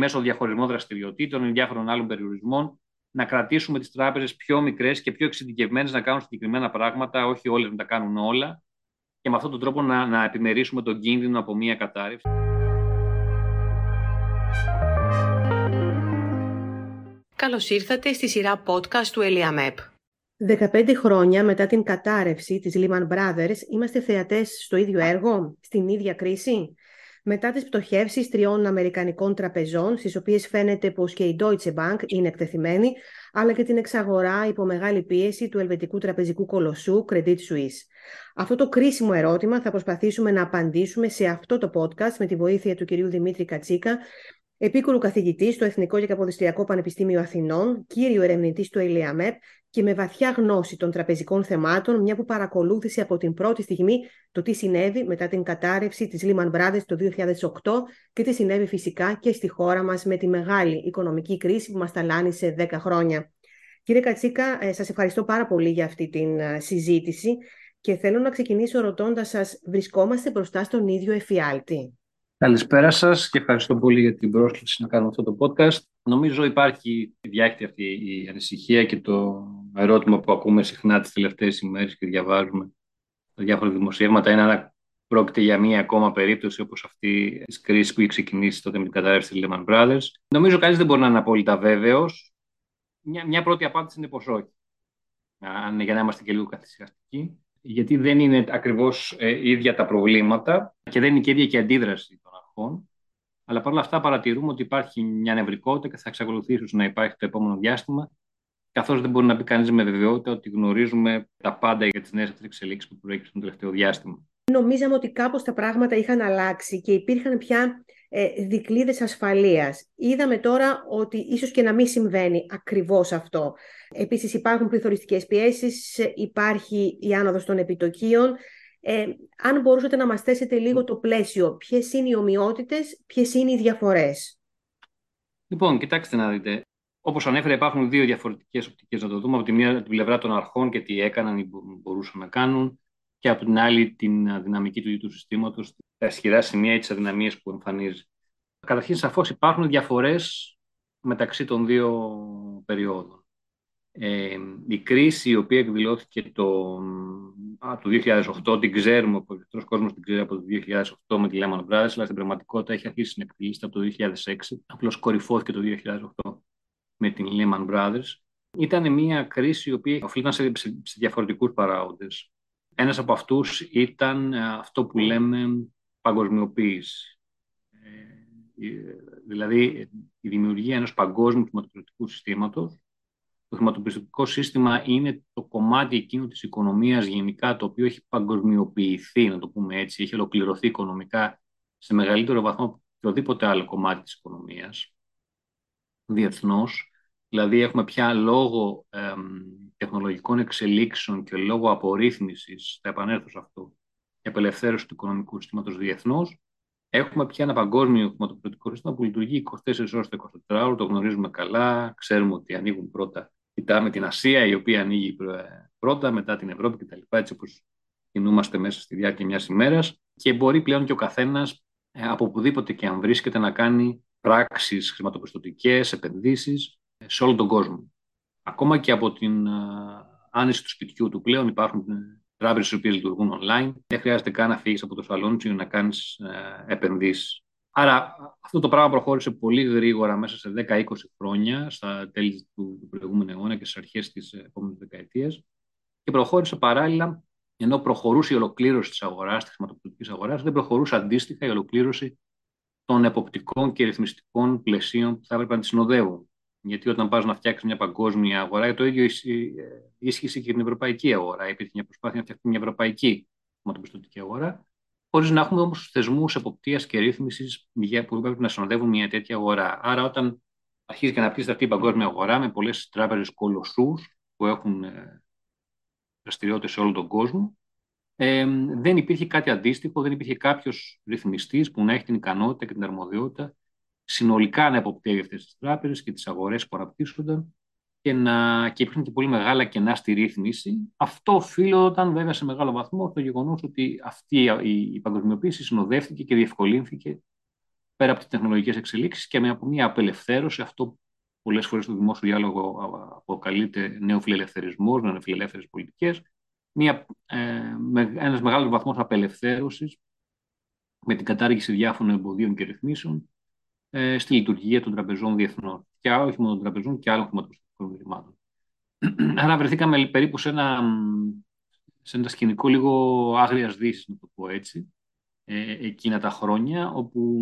μέσω διαχωρισμών δραστηριοτήτων ή διάφορων άλλων περιορισμών να κρατήσουμε τις τράπεζες πιο μικρές και πιο εξειδικευμένες να κάνουν συγκεκριμένα πράγματα, όχι όλες να τα κάνουν όλα, και με αυτόν τον τρόπο να, να επιμερίσουμε τον κίνδυνο από μία κατάρρευση. Καλώς ήρθατε στη σειρά podcast του Eliamep. 15 χρόνια μετά την κατάρρευση της Lehman Brothers, είμαστε θεατές στο ίδιο έργο, στην ίδια κρίση; Μετά τις πτωχεύσεις τριών Αμερικανικών τραπεζών, στις οποίες φαίνεται πως και η Deutsche Bank είναι εκτεθειμένη, αλλά και την εξαγορά υπό μεγάλη πίεση του ελβετικού τραπεζικού κολοσσού Credit Suisse. Αυτό το κρίσιμο ερώτημα θα προσπαθήσουμε να απαντήσουμε σε αυτό το podcast με τη βοήθεια του κυρίου Δημήτρη Κατσίκα, επίκουρου καθηγητή στο Εθνικό και Καποδιστριακό Πανεπιστήμιο Αθηνών, κύριο ερευνητή του ΕΛΙΑΜΕΠ και με βαθιά γνώση των τραπεζικών θεμάτων, μια που παρακολούθησε από την πρώτη στιγμή το τι συνέβη μετά την κατάρρευση της Lehman Brothers το 2008 και τι συνέβη φυσικά και στη χώρα μας με τη μεγάλη οικονομική κρίση που μας ταλάνισε 10 χρόνια. Κύριε Κατσίκα, ε, σας ευχαριστώ πάρα πολύ για αυτή την ε, συζήτηση και θέλω να ξεκινήσω ρωτώντας σας, βρισκόμαστε μπροστά στον ίδιο εφιάλτη; Καλησπέρα σας και ευχαριστώ πολύ για την πρόσκληση να κάνω αυτό το podcast. Νομίζω υπάρχει διάχυτη αυτή η ανησυχία και το ερώτημα που ακούμε συχνά τις τελευταίες ημέρες και διαβάζουμε τα διάφορα δημοσιεύματα είναι αν πρόκειται για μία ακόμα περίπτωση όπως αυτή της κρίσης που έχει ξεκινήσει τότε με την κατάρρευση της Lehman Brothers. Νομίζω κανείς δεν μπορεί να είναι απόλυτα βέβαιος. Μια, μια πρώτη απάντηση είναι πως όχι. Αν, για να είμαστε και λίγο καθυσυχαστικοί γιατί δεν είναι ακριβώς ε, ίδια τα προβλήματα και δεν είναι και ίδια και η αντίδραση των αρχών. Αλλά παρόλα αυτά παρατηρούμε ότι υπάρχει μια νευρικότητα και θα εξακολουθήσει να υπάρχει το επόμενο διάστημα, καθώς δεν μπορεί να πει κανείς με βεβαιότητα ότι γνωρίζουμε τα πάντα για τις νέες εξελίξεις που προέκυψαν το τελευταίο διάστημα. Νομίζαμε ότι κάπως τα πράγματα είχαν αλλάξει και υπήρχαν πια ε, δικλείδες ασφαλείας. Είδαμε τώρα ότι ίσως και να μην συμβαίνει ακριβώς αυτό. Επίσης υπάρχουν πληθωριστικές πιέσεις, υπάρχει η άνοδος των επιτοκίων. Ε, αν μπορούσατε να μας θέσετε λίγο το πλαίσιο, ποιες είναι οι ομοιότητες, ποιες είναι οι διαφορές; Λοιπόν, κοιτάξτε να δείτε. Όπως ανέφερα, υπάρχουν δύο διαφορετικές οπτικές να το δούμε. Από τη μία, την πλευρά των αρχών και τι έκαναν ή μπορούσαν να κάνουν, και από την άλλη, την δυναμική του ίδιου του συστήματος, τα ισχυρά σημεία ή τις αδυναμίες που εμφανίζει. Καταρχήν, σαφώς υπάρχουν διαφορές μεταξύ των δύο περιόδων. Ε, η κρίση η οποία εκδηλώθηκε το, α, το 2008, την ξέρουμε, ο περισσότερο κόσμος την ξέρει από το 2008 με τη Lehman Brothers, αλλά στην πραγματικότητα έχει αρχίσει να εκτελήσεται από το 2006. Απλώς κορυφώθηκε το 2008 με την Lehman Brothers. Ήταν μια κρίση η οποία οφείλήταν σε, σε, σε διαφορετικούς παράγοντες. Ένας από αυτούς ήταν ε, αυτό που λέμε παγκοσμιοποίηση. Ε, δηλαδή η δημιουργία ενός παγκόσμιου χρηματοπιστωτικού συστήματος το χρηματοπιστωτικό σύστημα είναι το κομμάτι εκείνο της οικονομίας γενικά το οποίο έχει παγκοσμιοποιηθεί, να το πούμε έτσι, έχει ολοκληρωθεί οικονομικά σε μεγαλύτερο βαθμό από οποιοδήποτε άλλο κομμάτι της οικονομίας διεθνώς. Δηλαδή έχουμε πια λόγω τεχνολογικών εξελίξεων και λόγω απορρίθμισης, θα επανέλθω σε αυτό, η απελευθέρωση του οικονομικού συστήματος διεθνώς, Έχουμε πια ένα παγκόσμιο χρηματοπιστωτικό σύστημα που λειτουργεί 24 ώρες το 24 ώρο, το γνωρίζουμε καλά, ξέρουμε ότι ανοίγουν πρώτα κοιτάμε την Ασία, η οποία ανοίγει πρώτα, μετά την Ευρώπη κτλ. Έτσι όπως κινούμαστε μέσα στη διάρκεια μιας ημέρας. Και μπορεί πλέον και ο καθένας ε, από οπουδήποτε και αν βρίσκεται να κάνει πράξεις χρηματοπιστωτικές, επενδύσεις ε, σε όλο τον κόσμο. Ακόμα και από την ε, άνεση του σπιτιού του πλέον υπάρχουν τράπεζε οι οποίες λειτουργούν online. Δεν χρειάζεται καν να φύγεις από το σαλόνι για να κάνεις επενδύσεις. Άρα αυτό το πράγμα προχώρησε πολύ γρήγορα μέσα σε 10-20 χρόνια, στα τέλη του προηγούμενου αιώνα και στις αρχές της επόμενης δεκαετίας. Και προχώρησε παράλληλα, ενώ προχωρούσε η ολοκλήρωση της αγοράς, της χρηματοπιστωτικής αγοράς, δεν προχωρούσε αντίστοιχα η ολοκλήρωση των εποπτικών και ρυθμιστικών πλαισίων που θα έπρεπε να τη συνοδεύουν. Γιατί όταν πας να φτιάξεις μια παγκόσμια αγορά, το ίδιο ίσχυσε και την ευρωπαϊκή αγορά. Υπήρχε μια προσπάθεια να φτιαχτεί μια ευρωπαϊκή χρηματοπιστωτική αγορά χωρίς να έχουμε όμως θεσμούς εποπτείας και ρύθμισης που πρέπει να συνοδεύουν μια τέτοια αγορά. Άρα, όταν αρχίζει και να πτήσει αυτή η παγκόσμια αγορά με πολλές τράπεζες κολοσσούς που έχουν ε, δραστηριότητες σε όλο τον κόσμο, ε, δεν υπήρχε κάτι αντίστοιχο, δεν υπήρχε κάποιος ρυθμιστής που να έχει την ικανότητα και την αρμοδιότητα συνολικά να εποπτεύει αυτές τις τράπεζες και τις αγορές που αναπτύσσονταν και, να, και υπήρχαν και πολύ μεγάλα κενά στη ρύθμιση. Αυτό οφείλονταν βέβαια σε μεγάλο βαθμό στο γεγονός ότι αυτή η, η παγκοσμιοποίηση συνοδεύτηκε και διευκολύνθηκε πέρα από τις τεχνολογικές εξελίξεις και με από μια απελευθέρωση, αυτό πολλές φορές στο δημόσιο διάλογο αποκαλείται νεοφιλελευθερισμός, νεοφιλελεύθερες πολιτικές, μια, ε, με, ένας μεγάλος βαθμός απελευθέρωσης με την κατάργηση διάφορων εμποδίων και ρυθμίσεων ε, στη λειτουργία των τραπεζών διεθνών. Και όχι μόνο των τραπεζών και άλλων χρηματοπιστωτικών ιδρυμάτων. Άρα βρεθήκαμε περίπου σε ένα, σε ένα σκηνικό λίγο άγριας δύσης, να το πω έτσι, ε, εκείνα τα χρόνια, όπου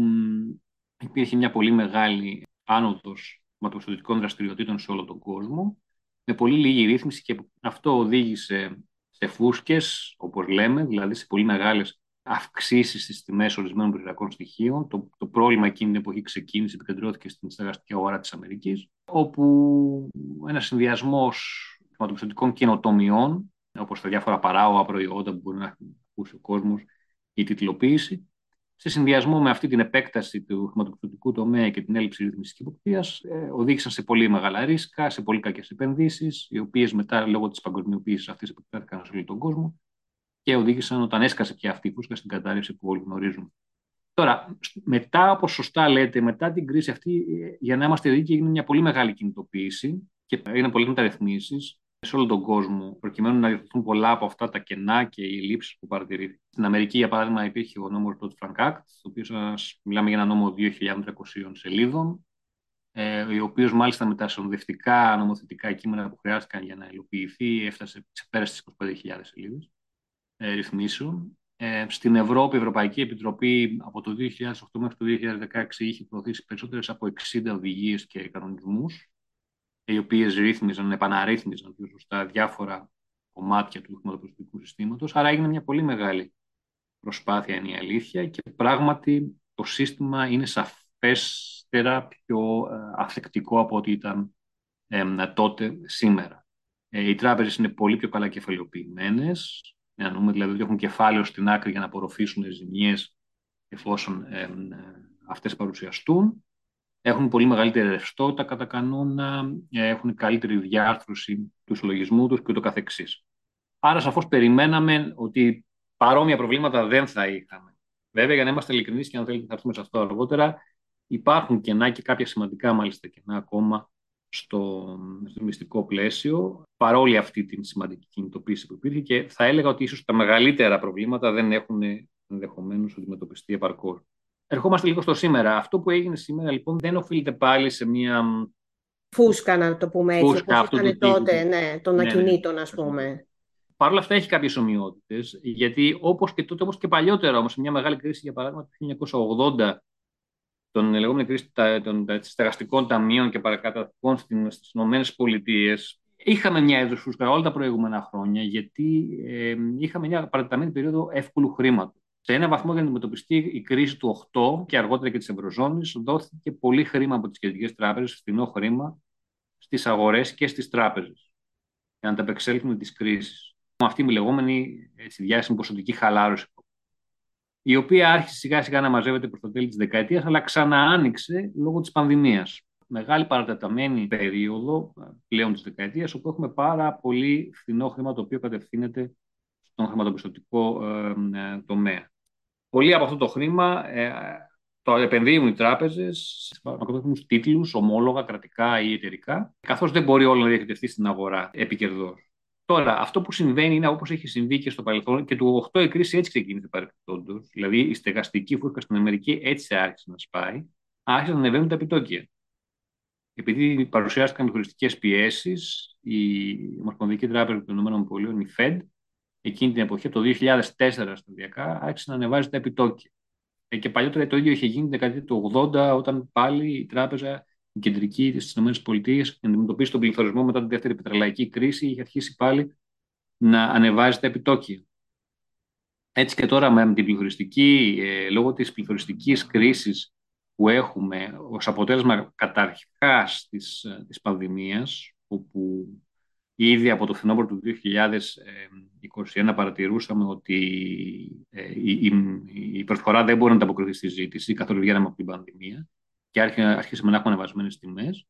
υπήρχε μια πολύ μεγάλη άνοδος χρηματοπιστωτικών δραστηριοτήτων σε όλο τον κόσμο, με πολύ λίγη ρύθμιση και αυτό οδήγησε σε φούσκες, όπως λέμε, δηλαδή σε πολύ μεγάλες αυξήσεις στις τιμές ορισμένων περιφερειακών στοιχείων. Το, το πρόβλημα εκείνη την εποχή ξεκίνησε, επικεντρώθηκε στην στεγαστική αγορά της Αμερικής, όπου ένας συνδυασμός χρηματοπιστωτικών καινοτομιών, όπως τα διάφορα παράγωγα προϊόντα που μπορεί να ακούσει ο κόσμος, η τιτλοποίηση, σε συνδυασμό με αυτή την επέκταση του χρηματοπιστωτικού τομέα και την έλλειψη ρύθμισης και υποπτία, ε, οδήγησαν σε πολύ μεγάλα ρίσκα, σε πολύ κακές επενδύσεις, οι οποίες μετά λόγω της παγκοσμιοποίησης αυτή επεκτάθηκαν σε όλο τον κόσμο και οδήγησαν όταν έσκασε πια αυτή η φούσκα στην κατάρρευση που όλοι γνωρίζουμε. Τώρα, μετά, όπως σωστά λέτε, μετά την κρίση αυτή, ε, για να είμαστε δίκαιοι, έγινε μια πολύ μεγάλη κινητοποίηση και έγιναν πολλές μεταρρυθμίσεις σε όλο τον κόσμο, προκειμένου να διορθωθούν πολλά από αυτά τα κενά και οι λήψει που παρατηρήθηκαν. Στην Αμερική, για παράδειγμα, υπήρχε ο νόμος Dodd Frank Act, το οποίο μιλάμε για ένα νόμο 2.300 σελίδων, ε, ο οποίος μάλιστα με τα συνοδευτικά νομοθετικά κείμενα που χρειάστηκαν για να υλοποιηθεί έφτασε σε πέρα στι 25.000 σελίδες ε, ρυθμίσεων. Ε, στην Ευρώπη, η Ευρωπαϊκή Επιτροπή από το 2008 μέχρι το 2016 είχε προωθήσει περισσότερες από 60 οδηγίες και κανονισμούς οι οποίες ρύθμιζαν, επαναρρύθμιζαν πιο σωστά διάφορα κομμάτια του χρηματοπιστωτικού συστήματος. Άρα έγινε μια πολύ μεγάλη προσπάθεια, είναι η αλήθεια, και πράγματι το σύστημα είναι σαφέστερα πιο ε, αθεκτικό από ό,τι ήταν ε, τότε σήμερα. Ε, οι τράπεζες είναι πολύ πιο καλά κεφαλαιοποιημένε. Να δούμε δηλαδή ότι έχουν κεφάλαιο στην άκρη για να απορροφήσουν ζημιές εφόσον ε, ε, αυτές παρουσιαστούν έχουν πολύ μεγαλύτερη ρευστότητα κατά κανόνα, έχουν καλύτερη διάρθρωση του συλλογισμού τους και το καθεξής. Άρα σαφώς περιμέναμε ότι παρόμοια προβλήματα δεν θα είχαμε. Βέβαια, για να είμαστε ειλικρινείς και αν θέλετε θα έρθουμε σε αυτό αργότερα, υπάρχουν κενά και κάποια σημαντικά μάλιστα κενά ακόμα στο, στο μυστικό πλαίσιο, παρόλη αυτή την σημαντική κινητοποίηση που υπήρχε και θα έλεγα ότι ίσως τα μεγαλύτερα προβλήματα δεν έχουν ενδεχομένως αντιμετωπιστεί επαρκώς. Ερχόμαστε λίγο στο σήμερα. Αυτό που έγινε σήμερα λοιπόν δεν οφείλεται πάλι σε μια... Φούσκα να το πούμε έτσι, φούσκα, όπως ήταν τότε, ναι, των ναι, ναι. ακινήτων ας πούμε. Παρ' όλα αυτά έχει κάποιες ομοιότητες, γιατί όπως και τότε, όπως και παλιότερα όμως, σε μια μεγάλη κρίση, για παράδειγμα, το 1980, τον λεγόμενη κρίση των, στεγαστικών ταμείων και παρακαταθήκων στις Ηνωμένες Πολιτείες, είχαμε μια έδωση φούσκα όλα τα προηγούμενα χρόνια, γιατί ε, είχαμε μια παρατεταμένη περίοδο εύκολου χρήματος. Σε ένα βαθμό για να αντιμετωπιστεί η κρίση του 8 και αργότερα και της Ευρωζώνης, δόθηκε πολύ χρήμα από τις κεντρικές τράπεζες, φθηνό χρήμα, στις αγορές και στις τράπεζες για να ανταπεξέλθουν τις κρίσεις. Αυτή η λεγόμενη έτσι, διάσημη ποσοτική χαλάρωση, η οποία άρχισε σιγά σιγά να μαζεύεται προς το τέλη της δεκαετίας, αλλά ξανά άνοιξε λόγω της πανδημίας. Μεγάλη παρατεταμένη περίοδο πλέον της δεκαετίας, όπου έχουμε πάρα πολύ φθηνό χρήμα το οποίο κατευθύνεται στον χρηματοπιστωτικό ε, ε, τομέα. Πολύ από αυτό το χρήμα ε, το επενδύουν οι τράπεζες σε μακροπρόθεσμου τίτλους, ομόλογα, κρατικά ή εταιρικά, καθώς δεν μπορεί όλο να διαχειριστεί στην αγορά επικερδό. Τώρα, αυτό που συμβαίνει είναι όπως έχει συμβεί και στο παρελθόν και του 8 η κρίση έτσι ξεκίνησε παρελθόντω. Δηλαδή, η στεγαστική φούσκα στην Αμερική έτσι άρχισε να σπάει, άρχισαν να ανεβαίνουν τα επιτόκια. Επειδή παρουσιάστηκαν μηχανιστικέ πιέσεις, η Ομοσπονδιακή Τράπεζα των ΗΠΑ, η Fed, εκείνη την εποχή, το 2004 σταδιακά, άρχισε να ανεβάζει τα επιτόκια. Ε, και παλιότερα το ίδιο είχε γίνει την δεκαετία του 80, όταν πάλι η τράπεζα, η κεντρική της ΗΠΑ, αντιμετωπίσει τον πληθωρισμό μετά την δεύτερη πετρελαϊκή κρίση, είχε αρχίσει πάλι να ανεβάζει τα επιτόκια. Έτσι και τώρα με την πληθωριστική, ε, λόγω της πληθωριστικής κρίσης που έχουμε ως αποτέλεσμα καταρχάς της, ε, της πανδημίας, όπου Ήδη από το φθινόπωρο του 2021 παρατηρούσαμε ότι ε, η προσφορά δεν μπορεί να ανταποκριθεί στη ζήτηση, καθόλου βγαίναμε από την πανδημία και άρχισαμε να έχουμε ανεβασμένες τιμές.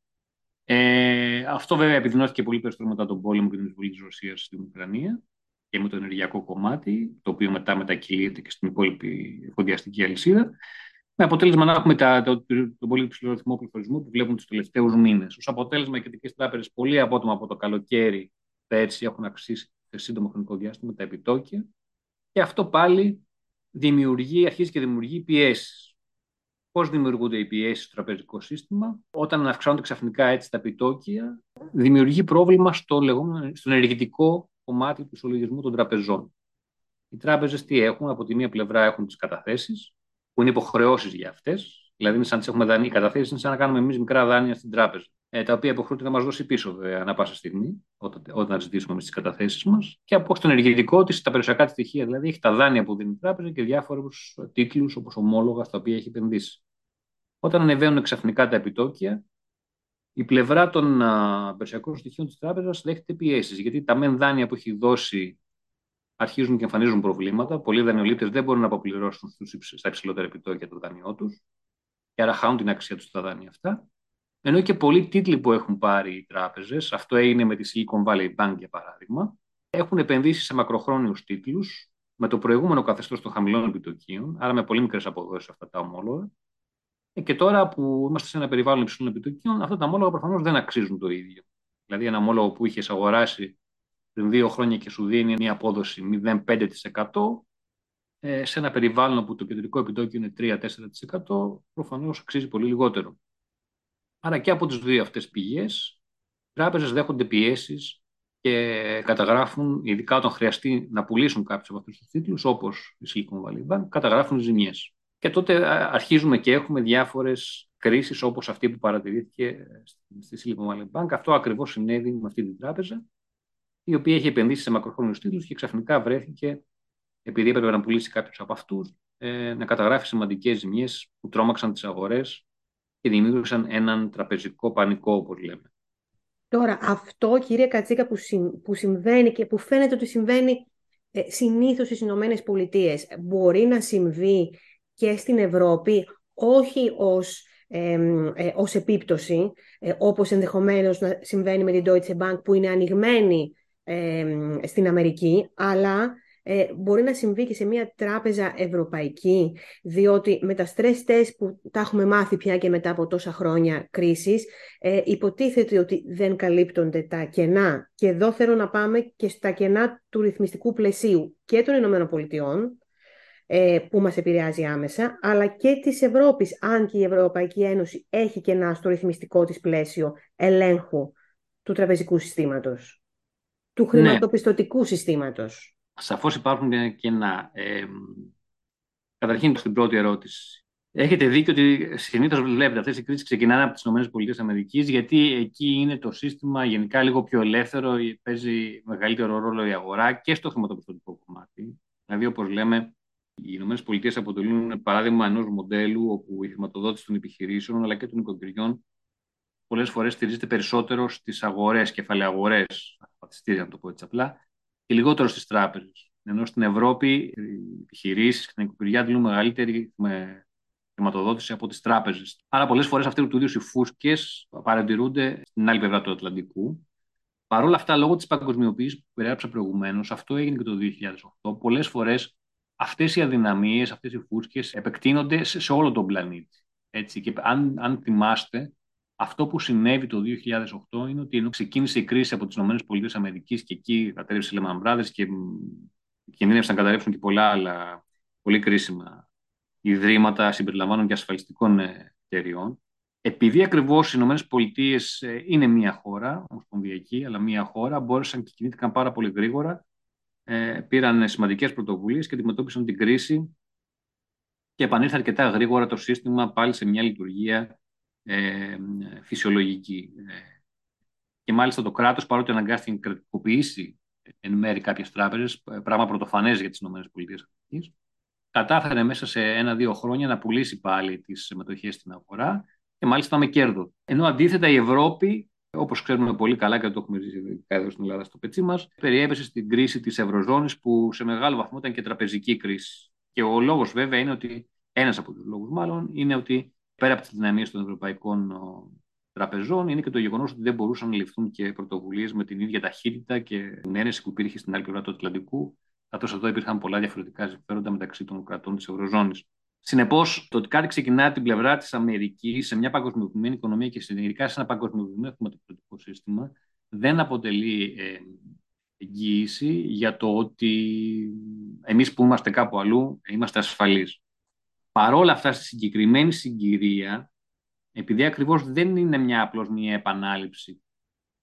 Ε, αυτό βέβαια επιδεινώθηκε πολύ περισσότερο μετά τον πόλεμο και την εισβολή της Ρωσίας στην Ουκρανία και με το ενεργειακό κομμάτι, το οποίο μετά μετακυλείται και στην υπόλοιπη εφοδιαστική αλυσίδα. Με αποτέλεσμα να έχουμε τα, το, το, τον πολύ ψηλό ρυθμό πληθωρισμού που βλέπουμε τους τελευταίους μήνες. Ω αποτέλεσμα, οι κεντρικέ τράπεζες πολύ απότομα από το καλοκαίρι πέρσι έχουν αυξήσει σε σύντομο χρονικό διάστημα τα επιτόκια. Και αυτό πάλι δημιουργεί, αρχίζει και δημιουργεί πιέσεις. Πώς δημιουργούνται οι πιέσεις στο τραπεζικό σύστημα, όταν αυξάνονται ξαφνικά έτσι τα επιτόκια, δημιουργεί πρόβλημα στο λεγόμενο, στον ενεργητικό κομμάτι του ισολογισμού των τραπεζών. Οι τράπεζες τι έχουν, από τη μία πλευρά έχουν τις καταθέσεις, που είναι υποχρεώσεις για αυτές. Δηλαδή, είναι σαν να τις έχουμε δανεί. Οι καταθέσεις είναι σαν να κάνουμε εμείς μικρά δάνεια στην τράπεζα. Ε, τα οποία υποχρεούνται να μας δώσει πίσω, βέβαια, ανά πάσα στιγμή, όταν, όταν ζητήσουμε με τις καταθέσεις μας. Και από το ενεργητικό της, τα περιουσιακά της στοιχεία. Δηλαδή, έχει τα δάνεια που δίνει η τράπεζα και διάφορους τίτλους, όπως ομόλογα, στα οποία έχει επενδύσει. Όταν ανεβαίνουν ξαφνικά τα επιτόκια, η πλευρά των περιουσιακών στοιχείων της τράπεζας δέχεται πιέσεις. Γιατί τα μεν δάνεια που έχει δώσει αρχίζουν και εμφανίζουν προβλήματα. Πολλοί δανειολήπτες δεν μπορούν να αποπληρώσουν στα υψηλότερα επιτόκια το δάνειό τους και άρα χάνουν την αξία τους στα δάνεια αυτά. Ενώ και πολλοί τίτλοι που έχουν πάρει οι τράπεζες, αυτό έγινε με τη Silicon Valley Bank για παράδειγμα, έχουν επενδύσει σε μακροχρόνιους τίτλους με το προηγούμενο καθεστώς των χαμηλών επιτοκίων, άρα με πολύ μικρές αποδόσεις αυτά τα ομόλογα. Ε, και τώρα που είμαστε σε ένα περιβάλλον υψηλών επιτοκίων, αυτά τα ομόλογα προφανώς δεν αξίζουν το ίδιο. Δηλαδή, ένα ομόλογο που είχες αγοράσει πριν δύο χρόνια και σου δίνει μια απόδοση 0,5% ε, σε ένα περιβάλλον που το κεντρικό επιτόκιο είναι 3-4% προφανώς αξίζει πολύ λιγότερο. Άρα και από τις δύο αυτές πηγές οι τράπεζες δέχονται πιέσεις και καταγράφουν, ειδικά όταν χρειαστεί να πουλήσουν κάποιους από αυτούς τους τίτλους, όπως η Silicon Valley Bank, καταγράφουν ζημιές. Και τότε αρχίζουμε και έχουμε διάφορες κρίσεις όπως αυτή που παρατηρήθηκε στη Silicon Valley Bank. Αυτό ακριβώς συνέβη με αυτή την τράπεζα η οποία έχει επενδύσει σε μακροχρόνιους τίτλους και ξαφνικά βρέθηκε, επειδή έπρεπε να πουλήσει κάποιους από αυτούς, ε, να καταγράφει σημαντικές ζημιές που τρόμαξαν τις αγορές και δημιούργησαν έναν τραπεζικό πανικό, όπως λέμε. Τώρα, αυτό, κύριε Κατσίκα, που, που συμβαίνει και που φαίνεται ότι συμβαίνει ε, συνήθως στις Ηνωμένες Πολιτείες, μπορεί να συμβεί και στην Ευρώπη, όχι ως, ε, ε, ως επίπτωση, ε, όπως ενδεχομένως να συμβαίνει με την Deutsche Bank, που είναι ανοιγμένη στην Αμερική, αλλά ε, μπορεί να συμβεί και σε μια τράπεζα ευρωπαϊκή, διότι με τα stress test που τα έχουμε μάθει πια και μετά από τόσα χρόνια κρίσης, ε, υποτίθεται ότι δεν καλύπτονται τα κενά. Και εδώ θέλω να πάμε και στα κενά του ρυθμιστικού πλαισίου και των Ηνωμένων Πολιτειών, ε, που μας επηρεάζει άμεσα, αλλά και της Ευρώπης, αν και η Ευρωπαϊκή Ένωση έχει κενά στο ρυθμιστικό της πλαίσιο ελέγχου του τραπεζικού συστήματος του ναι. χρηματοπιστωτικού ναι. συστήματος. Σαφώς υπάρχουν και ένα... Ε, καταρχήν, στην πρώτη ερώτηση. Έχετε δίκιο ότι συνήθως βλέπετε αυτές οι κρίσεις ξεκινάνε από τις ΗΠΑ, γιατί εκεί είναι το σύστημα γενικά λίγο πιο ελεύθερο, παίζει μεγαλύτερο ρόλο η αγορά και στο χρηματοπιστωτικό κομμάτι. Δηλαδή, όπως λέμε, οι ΗΠΑ αποτελούν παράδειγμα ενός μοντέλου όπου η χρηματοδότηση των επιχειρήσεων αλλά και των οικοκυριών πολλές φορές στηρίζεται περισσότερο στις αγορές, κεφαλαίες χρηματιστήρια, να το πω έτσι απλά, και λιγότερο στις τράπεζες. Ενώ στην Ευρώπη οι επιχειρήσεις και τα νοικοκυριά δίνουν μεγαλύτερη χρηματοδότηση από τις τράπεζες. Άρα, πολλές φορές αυτοί του είδου οι φούσκες παρατηρούνται στην άλλη πλευρά του Ατλαντικού. Παρ' όλα αυτά, λόγω της παγκοσμιοποίησης που περιέγραψα προηγουμένως, αυτό έγινε και το 2008. Πολλές φορές αυτές οι αδυναμίες, αυτές οι φούσκες επεκτείνονται σε, όλο τον πλανήτη. Έτσι, και αν, αν θυμάστε, αυτό που συνέβη το 2008 είναι ότι ενώ ξεκίνησε η κρίση από τις ΗΠΑ και εκεί κατέρευσε η Lehman Brothers και κινδύνευσαν να καταρρεύσουν και πολλά άλλα πολύ κρίσιμα ιδρύματα συμπεριλαμβάνων και ασφαλιστικών ε, εταιριών. Επειδή ακριβώς οι ΗΠΑ ε, είναι μια χώρα, ομοσπονδιακή, αλλά μια χώρα, μπόρεσαν και κινήθηκαν πάρα πολύ γρήγορα, ε, πήραν σημαντικές πρωτοβουλίες και αντιμετώπισαν την κρίση και επανήλθε αρκετά γρήγορα το σύστημα πάλι σε μια λειτουργία ε, φυσιολογική. Ε, και μάλιστα το κράτος, παρότι αναγκάστηκε να κρατικοποιήσει εν μέρη κάποιες τράπεζες, πράγμα πρωτοφανές για τις ΗΠΑ, κατάφερε μέσα σε ένα-δύο χρόνια να πουλήσει πάλι τις συμμετοχές στην αγορά και μάλιστα με κέρδο. Ενώ αντίθετα η Ευρώπη, όπως ξέρουμε πολύ καλά και το έχουμε ζήσει εδώ στην Ελλάδα στο πετσί μας, περιέπεσε στην κρίση της Ευρωζώνης που σε μεγάλο βαθμό ήταν και τραπεζική κρίση. Και ο λόγος βέβαια είναι ότι, ένας από τους λόγους μάλλον, είναι ότι πέρα από τις δυναμίες των ευρωπαϊκών τραπεζών, είναι και το γεγονός ότι δεν μπορούσαν να ληφθούν και πρωτοβουλίες με την ίδια ταχύτητα και την αίρεση που υπήρχε στην άλλη πλευρά του Ατλαντικού, καθώς εδώ υπήρχαν πολλά διαφορετικά συμφέροντα μεταξύ των κρατών της Ευρωζώνης. Συνεπώς, το ότι κάτι ξεκινά την πλευρά της Αμερικής σε μια παγκοσμιοποιημένη οικονομία και ειδικά σε ένα παγκοσμιοποιημένο χρηματοπιστωτικό σύστημα δεν αποτελεί ε, εγγύηση για το ότι εμείς που είμαστε κάπου αλλού είμαστε ασφαλείς. Παρόλα αυτά, στη συγκεκριμένη συγκυρία, επειδή ακριβώς δεν είναι μια απλώς μια επανάληψη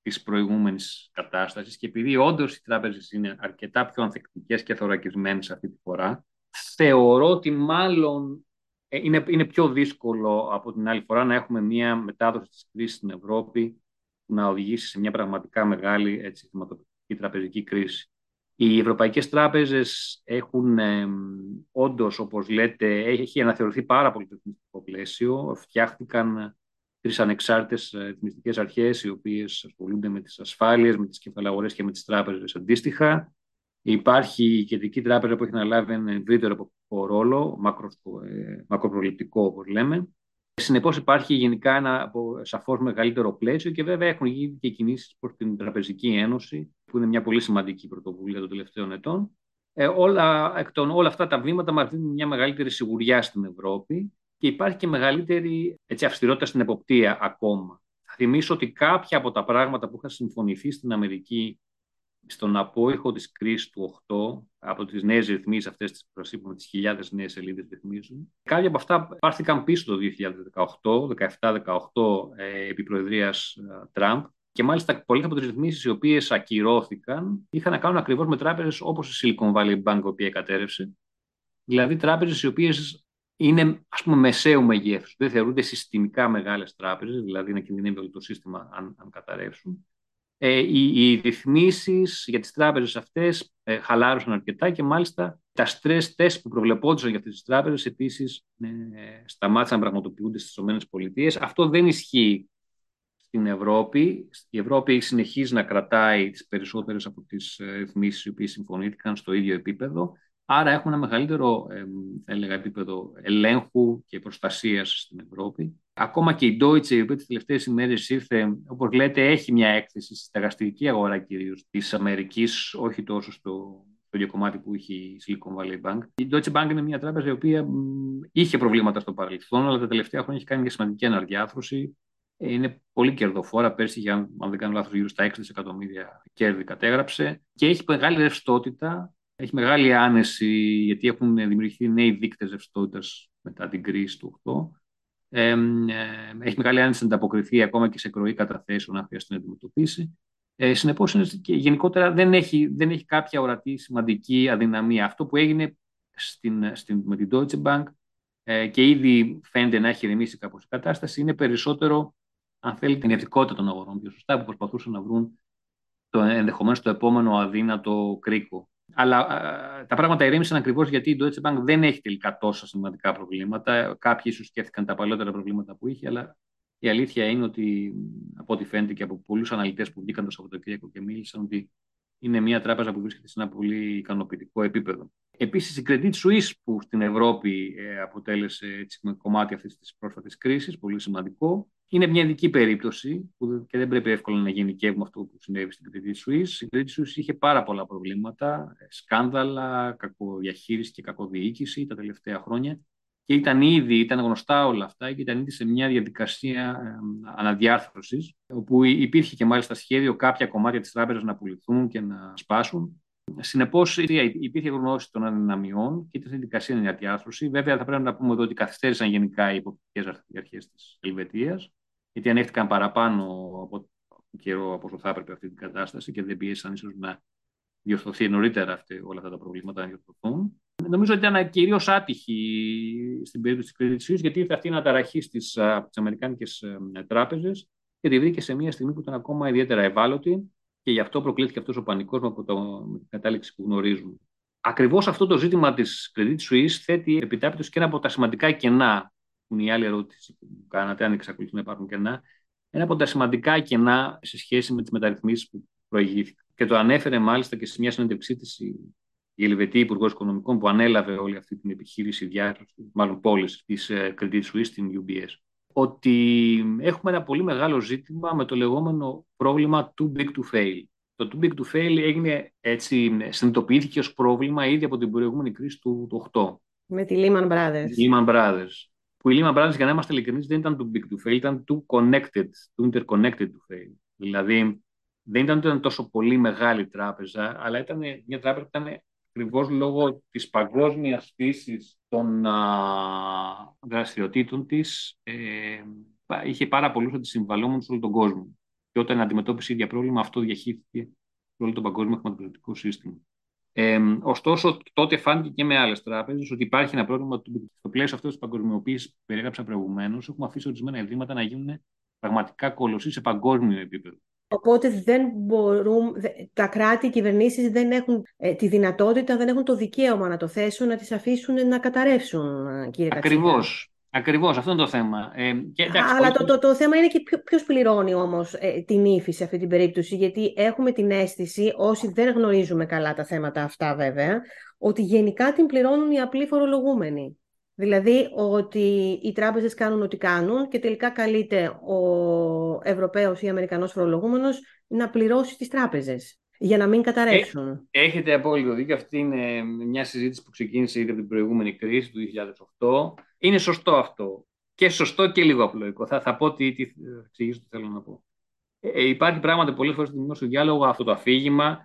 της προηγούμενης κατάστασης και επειδή όντως οι τράπεζες είναι αρκετά πιο ανθεκτικές και θωρακισμένες αυτή τη φορά, θεωρώ ότι μάλλον ε, είναι, είναι πιο δύσκολο από την άλλη φορά να έχουμε μια μετάδοση της κρίσης στην Ευρώπη που να οδηγήσει σε μια πραγματικά μεγάλη έτσι, χρηματοπιστική τραπεζική κρίση. Οι ευρωπαϊκές τράπεζες έχουν ε, όντως, όπως λέτε, έχει αναθεωρηθεί πάρα πολύ το ρυθμιστικό πλαίσιο. Φτιάχτηκαν τρεις ανεξάρτητες ρυθμιστικές αρχές, οι οποίες ασχολούνται με τις ασφάλειες, με τις κεφαλαγορές και με τις τράπεζες αντίστοιχα. Υπάρχει η Κεντρική Τράπεζα που έχει αναλάβει ένα ευρύτερο ρόλο, μακρο, ε, μακροπροληπτικό όπως λέμε. Συνεπώς υπάρχει γενικά ένα σαφώς μεγαλύτερο πλαίσιο και βέβαια έχουν γίνει και κινήσεις προς την Τραπεζική Ένωση, που είναι μια πολύ σημαντική πρωτοβουλία των τελευταίων ετών. Ε, όλα, εκ των, όλα αυτά τα βήματα μας δίνουν μια μεγαλύτερη σιγουριά στην Ευρώπη και υπάρχει και μεγαλύτερη έτσι, αυστηρότητα στην εποπτεία ακόμα. Θα θυμίσω ότι κάποια από τα πράγματα που είχαν συμφωνηθεί στην Αμερική στον απόϊχο της κρίσης του 8, από τις νέες ρυθμίσεις αυτές τις προσήπουμε, τις χιλιάδες νέες σελίδες ρυθμίζουν. Κάποια από αυτά πάρθηκαν πίσω το 2018, 17-18 ε, επί προεδρίας ε, Τραμπ και μάλιστα πολλές από τις ρυθμίσεις οι οποίες ακυρώθηκαν είχαν να κάνουν ακριβώς με τράπεζες όπως η Silicon Valley Bank, η οποία κατέρευσε. Δηλαδή τράπεζες οι οποίες είναι ας πούμε μεσαίου μεγέθους, δεν θεωρούνται συστημικά μεγάλες τράπεζες, δηλαδή να κινδυνεύει όλο το σύστημα αν, αν καταρρεύσουν. Ε, οι, οι ρυθμίσεις για τις τράπεζες αυτές ε, χαλάρωσαν αρκετά και μάλιστα τα stress test που προβλεπόντουσαν για αυτές τις τράπεζες επίσης ε, σταμάτησαν να πραγματοποιούνται στις ΗΠΑ. Αυτό δεν ισχύει στην Ευρώπη. Η Ευρώπη συνεχίζει να κρατάει τις περισσότερες από τις ε, ρυθμίσεις οι οποίες συμφωνήθηκαν στο ίδιο επίπεδο. Άρα έχουμε ένα μεγαλύτερο θα έλεγα, επίπεδο ελέγχου και προστασίας στην Ευρώπη. Ακόμα και η Deutsche, η οποία τις τελευταίες ημέρες ήρθε, όπως λέτε, έχει μια έκθεση στη στεγαστική αγορά κυρίως της Αμερικής, όχι τόσο στο, στο ίδιο κομμάτι που είχε η Silicon Valley Bank. Η Deutsche Bank είναι μια τράπεζα η οποία είχε προβλήματα στο παρελθόν, αλλά τα τελευταία χρόνια έχει κάνει μια σημαντική αναδιάθρωση. Είναι πολύ κερδοφόρα. Πέρσι, αν δεν κάνω λάθος, γύρω στα 6 δισεκατομμύρια κέρδη κατέγραψε και έχει μεγάλη ρευστότητα έχει μεγάλη άνεση γιατί έχουν δημιουργηθεί νέοι δείκτες ρευστότητας μετά την κρίση του 8. Ε, ε, έχει μεγάλη άνεση να ανταποκριθεί ακόμα και σε κροή καταθέσεων, αν χρειαστεί να αντιμετωπίσει. Ε, Συνεπώς, γενικότερα δεν έχει, δεν έχει κάποια ορατή σημαντική αδυναμία. Αυτό που έγινε στην, στην, με την Deutsche Bank ε, και ήδη φαίνεται να έχει ηρεμήσει κάπως η κατάσταση είναι περισσότερο, αν θέλει, την ευθικότητα των αγορών πιο σωστά, που προσπαθούσαν να βρουν το, ενδεχομένως το επόμενο αδύνατο κρίκο. Αλλά τα πράγματα ηρέμησαν ακριβώς γιατί η Deutsche Bank δεν έχει τελικά τόσα σημαντικά προβλήματα. Κάποιοι ίσως σκέφτηκαν τα παλαιότερα προβλήματα που είχε, αλλά η αλήθεια είναι ότι, από ό,τι φαίνεται και από πολλούς αναλυτές που βγήκαν το Σαββατοκύριακο και μίλησαν, ότι είναι μια τράπεζα που βρίσκεται σε ένα πολύ ικανοποιητικό επίπεδο. Επίσης, η Credit Suisse, που στην Ευρώπη ε, αποτέλεσε έτσι, κομμάτι αυτής της πρόσφατης κρίσης, πολύ σημαντικό, είναι μια ειδική περίπτωση που και δεν πρέπει εύκολα να γενικεύουμε αυτό που συνέβη στην Credit Suisse. Η Credit Suisse είχε πάρα πολλά προβλήματα, σκάνδαλα, κακοδιαχείριση και κακοδιοίκηση τα τελευταία χρόνια και ήταν ήδη, ήταν γνωστά όλα αυτά και ήταν ήδη σε μια διαδικασία αναδιάρθρωσης όπου υπήρχε και μάλιστα σχέδιο κάποια κομμάτια της τράπεζας να πουληθούν και να σπάσουν. Συνεπώς, υπήρχε γνώση των αδυναμιών και ήταν στην δικασία αναδιάρθρωση. Βέβαια, θα πρέπει να πούμε εδώ ότι καθυστέρησαν γενικά οι υποπτικές αρχές της Ελβετίας γιατί ανέχτηκαν παραπάνω από καιρό από όσο θα έπρεπε αυτή την κατάσταση και δεν πίεσαν ίσως να διορθωθεί νωρίτερα αυτή, όλα αυτά τα προβλήματα να διορθωθούν. Νομίζω ότι ήταν κυρίως άτυχη στην περίπτωση της Credit Suisse, γιατί ήρθε αυτή η αναταραχή στις Αμερικάνικες τράπεζες και τη βρήκε σε μια στιγμή που ήταν ακόμα ιδιαίτερα ευάλωτη και γι' αυτό προκλήθηκε αυτός ο πανικός με την κατάληξη που γνωρίζουμε. Ακριβώς αυτό το ζήτημα της Credit Suisse θέτει επιτάπητος και ένα από τα σημαντικά κενά είναι η άλλη ερώτηση που κάνατε, αν εξακολουθούν να υπάρχουν κενά, ένα από τα σημαντικά κενά σε σχέση με τις μεταρρυθμίσεις που προηγήθηκαν. Και το ανέφερε μάλιστα και σε μια συνέντευξή της η Ελβετή Υπουργός Οικονομικών που ανέλαβε όλη αυτή την επιχείρηση διάρθρωση, μάλλον πώληση της ε, Credit Suisse στην UBS. Ότι έχουμε ένα πολύ μεγάλο ζήτημα με το λεγόμενο πρόβλημα too big to fail. Το too big to fail έγινε έτσι, συνειδητοποιήθηκε ως πρόβλημα ήδη από την προηγούμενη κρίση του, του 8 Με τη Lehman Brothers. Lehman Brothers. Που η Lehman Brothers, για να είμαστε ειλικρινείς, δεν ήταν too big to fail, ήταν too connected, too interconnected to fail. Δηλαδή, δεν ήταν, ήταν τόσο πολύ μεγάλη τράπεζα, αλλά ήταν μια τράπεζα που ήταν ακριβώς λόγω της παγκόσμιας φύσης των α, δραστηριοτήτων της, ε, είχε πάρα πολλούς αντισυμβαλόμενους σε όλο τον κόσμο. Και όταν αντιμετώπισε ίδια πρόβλημα, αυτό διαχείριθηκε σε όλο το παγκόσμιο χρηματοπιστωτικό σύστημα. Ε, ωστόσο, τότε φάνηκε και με άλλες τράπεζες ότι υπάρχει ένα πρόβλημα στο πλαίσιο αυτό της παγκοσμιοποίησης που περιέγραψα προηγουμένως. Έχουμε αφήσει ορισμένα ευρήματα να γίνουν πραγματικά κολοσσοί σε παγκόσμιο επίπεδο. Οπότε δεν μπορούν, τα κράτη, οι κυβερνήσεις δεν έχουν ε, τη δυνατότητα, δεν έχουν το δικαίωμα να το θέσουν, να τις αφήσουν να καταρρεύσουν, ε, κύριε Ακριβώς. Ακριβώς, αυτό είναι το θέμα. Ε, και, εντάξει, Αλλά το, το, το, θέμα είναι και ποιος πληρώνει όμως ε, την ύφη σε αυτή την περίπτωση, γιατί έχουμε την αίσθηση, όσοι δεν γνωρίζουμε καλά τα θέματα αυτά βέβαια, ότι γενικά την πληρώνουν οι απλοί φορολογούμενοι. Δηλαδή ότι οι τράπεζες κάνουν ό,τι κάνουν και τελικά καλείται ο Ευρωπαίος ή Αμερικανός φορολογούμενος να πληρώσει τις τράπεζες για να μην καταρρεύσουν. Έχετε απόλυτο δίκιο. Αυτή είναι μια συζήτηση που ξεκίνησε ήδη από την προηγούμενη κρίση του 2008. Είναι σωστό αυτό. Και σωστό και λίγο απλοϊκό. Θα, θα πω τι, τι θα εξηγήσω τι θέλω να πω. Ε, υπάρχει πράγματι πολλές φορές στο δημόσιο διάλογο αυτό το αφήγημα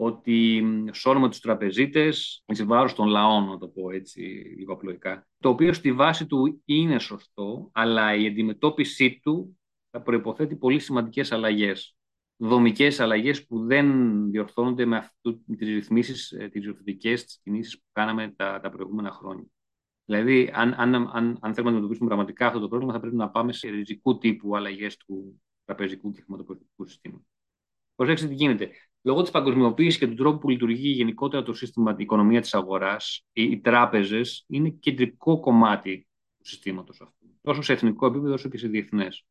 ότι σώνουμε τους τραπεζίτες εις βάρος των λαών, να το πω έτσι λίγο απλοϊκά. Το οποίο στη βάση του είναι σωστό, αλλά η αντιμετώπιση του θα προϋποθέτει πολύ σημαντικές αλλαγές. Δομικές αλλαγές που δεν διορθώνονται με αυτού, τις ρυθμίσεις, ε, τις διορθωτικές, τις κινήσεις που κάναμε τα, τα προηγούμενα χρόνια. Δηλαδή, αν, αν, αν, αν θέλουμε να αντιμετωπίσουμε πραγματικά αυτό το πρόβλημα, θα πρέπει να πάμε σε ριζικού τύπου αλλαγές του τραπεζικού και χρηματοπιστικού συστήματος. Προσέξτε τι γίνεται. Λόγω της παγκοσμιοποίησης και του τρόπου που λειτουργεί γενικότερα το σύστημα, η οικονομία της αγοράς, οι, οι τράπεζες είναι κεντρικό κομμάτι του συστήματος αυτού. Τόσο σε εθνικό επίπεδο όσο και σε διεθνές.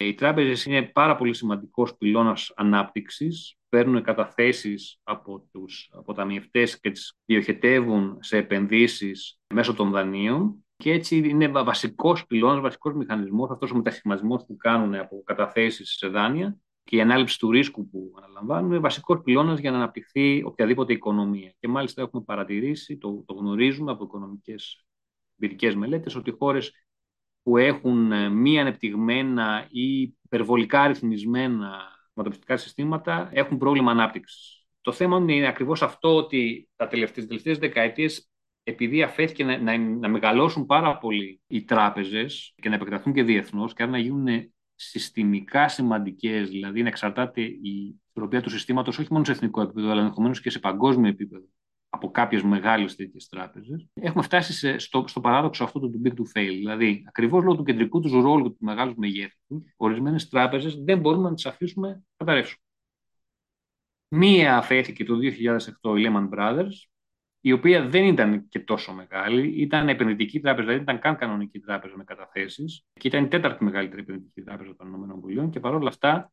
Οι τράπεζες είναι πάρα πολύ σημαντικός πυλώνας ανάπτυξης. Παίρνουν καταθέσεις από τους αποταμιευτές και τις διοχετεύουν σε επενδύσεις μέσω των δανείων. Και έτσι είναι βασικός πυλώνας, βασικός μηχανισμός αυτός ο μετασχηματισμό που κάνουν από καταθέσεις σε δάνεια και η ανάληψη του ρίσκου που αναλαμβάνουμε είναι βασικός πυλώνας για να αναπτυχθεί οποιαδήποτε οικονομία. Και μάλιστα έχουμε παρατηρήσει, το, το γνωρίζουμε από οικονομικές εμπειρικές μελέτες, ότι χώρες που έχουν ε, μη ανεπτυγμένα ή υπερβολικά αριθμισμένα χρηματοπιστικά συστήματα έχουν πρόβλημα ανάπτυξης. Το θέμα είναι ακριβώς αυτό ότι τα τελευταίες δεκαετίες επειδή αφέθηκε να, να, να, μεγαλώσουν πάρα πολύ οι τράπεζες και να επεκταθούν και διεθνώς και άρα να γίνουν συστημικά σημαντικές, δηλαδή να εξαρτάται η ισορροπία του συστήματος όχι μόνο σε εθνικό επίπεδο, αλλά ενδεχομένως και σε παγκόσμιο επίπεδο από κάποιες μεγάλες τέτοιες τράπεζες, έχουμε φτάσει σε, στο, στο παράδοξο αυτό του big to fail. Δηλαδή, ακριβώς λόγω του κεντρικού τους ρόλου και του μεγάλου μεγέθους, ορισμένες τράπεζες δεν μπορούμε να τις αφήσουμε να καταρρεύσουν. Μία αφέθηκε το 2008 η Lehman Brothers, η οποία δεν ήταν και τόσο μεγάλη. Ήταν επενδυτική τράπεζα, δεν ήταν καν κανονική τράπεζα με καταθέσεις και ήταν η τέταρτη μεγαλύτερη επενδυτική τράπεζα των ΗΠΑ. Και παρόλα αυτά,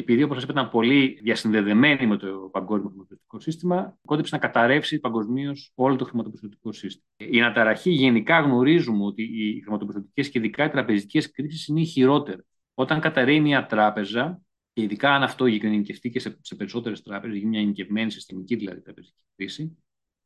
επειδή όπως σας είπα ήταν πολύ διασυνδεδεμένη με το παγκόσμιο χρηματοπιστωτικό σύστημα, κόντεψε να καταρρεύσει παγκοσμίως όλο το χρηματοπιστωτικό σύστημα. Η αναταραχή γενικά γνωρίζουμε ότι οι χρηματοπιστωτικές και ειδικά οι τραπεζικές κρίσεις είναι οι χειρότερες. Όταν καταραίει μια τράπεζα, και ειδικά αν αυτό γενικευτεί και σε, σε περισσότερες τράπεζες, γίνει μια γενικευμένη συστημική δηλαδή τραπεζική κρίση,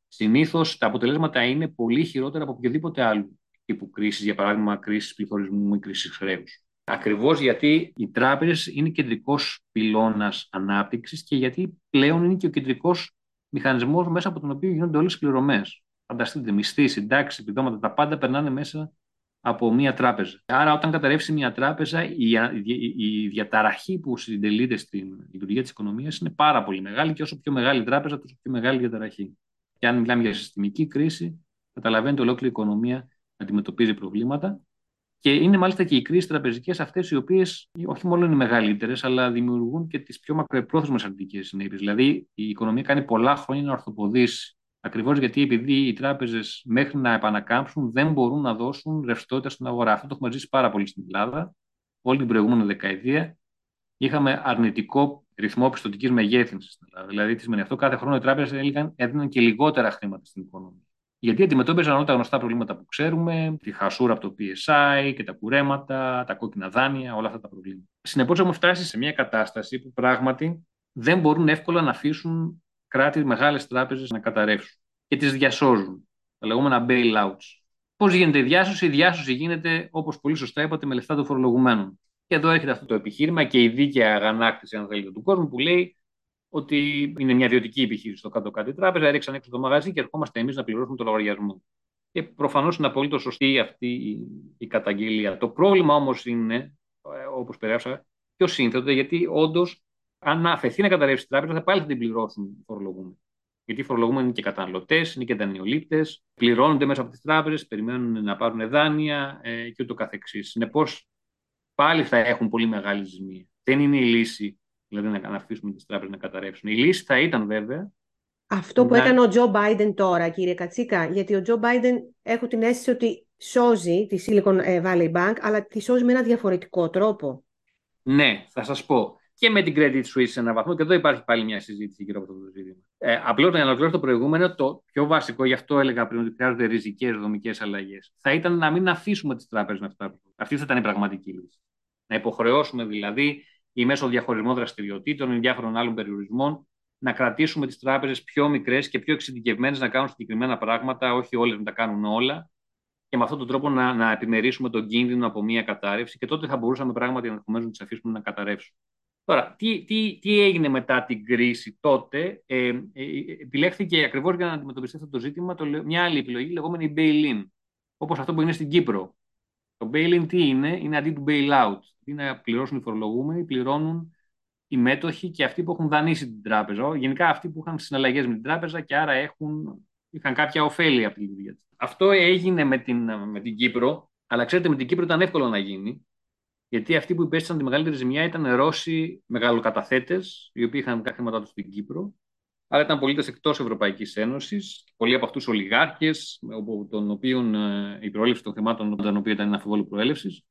συνήθως τα αποτελέσματα είναι πολύ χειρότερα από οποιοδήποτε άλλο τύπου κρίσης, για παράδειγμα κρίσης πληθωρισμού ή κρίσης χρέους. Ακριβώς γιατί οι τράπεζες είναι κεντρικός πυλώνας ανάπτυξης και γιατί πλέον είναι και ο κεντρικός μηχανισμός μέσα από τον οποίο γίνονται όλες οι πληρωμές. Φανταστείτε, μισθοί, συντάξεις, επιδόματα, τα πάντα περνάνε μέσα από μία τράπεζα. Άρα, όταν καταρρεύσει μία τράπεζα, η, η, η διαταραχή που συντελείται στην λειτουργία της οικονομίας είναι πάρα πολύ μεγάλη και όσο πιο μεγάλη η τράπεζα, τόσο πιο μεγάλη η διαταραχή. Και αν μιλάμε για συστημική κρίση, καταλαβαίνετε ολόκληρη η οικονομία να αντιμετωπίζει προβλήματα. Και είναι μάλιστα και οι κρίσει τραπεζικές αυτές, οι οποίες όχι μόνο είναι μεγαλύτερες, αλλά δημιουργούν και τις πιο μακροπρόθεσμες αρνητικές συνέπειες. Δηλαδή, η οικονομία κάνει πολλά χρόνια να ορθοποδήσει. Ακριβώς γιατί επειδή οι τράπεζες μέχρι να επανακάμψουν δεν μπορούν να δώσουν ρευστότητα στην αγορά. Αυτό το έχουμε ζήσει πάρα πολύ στην Ελλάδα. Όλη την προηγούμενη δεκαετία είχαμε αρνητικό ρυθμό πιστοτικής μεγέθυνσης στην Ελλάδα. Δηλαδή, τι σημαίνει αυτό, κάθε χρόνο οι τράπεζες έδιναν και λιγότερα χρήματα στην οικονομία. Γιατί αντιμετώπιζαν όλα τα γνωστά προβλήματα που ξέρουμε, τη χασούρα από το PSI και τα κουρέματα, τα κόκκινα δάνεια, όλα αυτά τα προβλήματα. Συνεπώς, έχουμε φτάσει σε μια κατάσταση που πράγματι δεν μπορούν εύκολα να αφήσουν κράτη, μεγάλες τράπεζες να καταρρεύσουν και τις διασώζουν. τα λεγόμενα bailouts. Πώς γίνεται η διάσωση, η διάσωση γίνεται, όπως πολύ σωστά είπατε, με λεφτά των φορολογουμένων. Και εδώ έρχεται αυτό το επιχείρημα και η δίκαια αγανάκτηση, αν θέλετε, του κόσμου που λέει ότι είναι μια ιδιωτική επιχείρηση στο κάτω-κάτω η τράπεζα, ρίξαν έξω το μαγαζί και ερχόμαστε εμείς να πληρώσουμε το λογαριασμό. Και προφανώς είναι απολύτω σωστή αυτή η καταγγελία. Το πρόβλημα όμως είναι, ε, όπως περάσα, πιο σύνθετο, γιατί όντως, αν αφαιθεί να καταρρεύσει η τράπεζα, θα πάλι θα την πληρώσουν οι φορολογούμενοι. Γιατί οι φορολογούμενοι είναι και καταναλωτές, είναι και δανειολήπτες, πληρώνονται μέσα από τις τράπεζες, περιμένουν να πάρουν δάνεια ε, και ούτω καθεξής. Συνεπώς, πάλι θα έχουν πολύ μεγάλη ζημία. Δεν είναι η λύση, δηλαδή να αφήσουμε τις τράπεζες να καταρρεύσουν. Η λύση θα ήταν βέβαια αυτό που έκανε ο Τζο Μπάιντεν τώρα, κύριε Κατσίκα, γιατί ο Τζο Μπάιντεν έχω την αίσθηση ότι σώζει τη Silicon ε, Valley Bank, αλλά τη σώζει με ένα διαφορετικό τρόπο. Ναι, θα σας πω. Και με την Credit Suisse σε έναν βαθμό, και εδώ υπάρχει πάλι μια συζήτηση γύρω από αυτό το ζήτημα. Ε, Απλώς να ολοκληρώσω το προηγούμενο, το πιο βασικό, γι' αυτό έλεγα πριν ότι χρειάζονται ριζικές δομικές αλλαγές, θα ήταν να μην αφήσουμε τις τράπεζες να φτάσουν. Αυτή θα ήταν η πραγματική λύση. Να υποχρεώσουμε δηλαδή ή μέσω διαχωρισμών δραστηριοτήτων ή διάφορων άλλων περιορισμών να κρατήσουμε τις τράπεζες πιο μικρές και πιο εξειδικευμένες να κάνουν συγκεκριμένα πράγματα, όχι όλες να τα κάνουν όλα, και με αυτόν τον τρόπο να, να επιμερίσουμε τον κίνδυνο από μια κατάρρευση και τότε θα μπορούσαμε πράγματι ενδεχομένως να τις αφήσουμε να καταρρεύσουν. Τώρα, τι, τι, τι έγινε μετά την κρίση τότε, ε, ε, επιλέχθηκε ακριβώς για να αντιμετωπιστεί αυτό το ζήτημα το, μια άλλη επιλογή λεγόμενη bail-in, όπως αυτό που είναι στην Κύπρο. Το bail-in τι είναι, είναι αντί του bail-out. Είναι να πληρώσουν οι φορολογούμενοι, πληρώνουν οι μέτοχοι και αυτοί που έχουν δανείσει την τράπεζα. Γενικά αυτοί που είχαν συναλλαγές με την τράπεζα και άρα έχουν, είχαν κάποια ωφέλη από της δουλειά Αυτό έγινε με την, με την Κύπρο, αλλά ξέρετε με την Κύπρο ήταν εύκολο να γίνει. Γιατί αυτοί που υπέστησαν τη μεγαλύτερη ζημιά ήταν Ρώσοι μεγαλοκαταθέτες, οι οποίοι είχαν κάποια χρήματά τους στην Κύπρο. Άρα ήταν πολίτες εκτός Ευρωπαϊκής Ένωσης, πολλοί από αυτούς ολιγάρχες, των οποίων ε, η προέλευση των χρημάτων των οποίων ήταν αφιβόλου προέλευσης.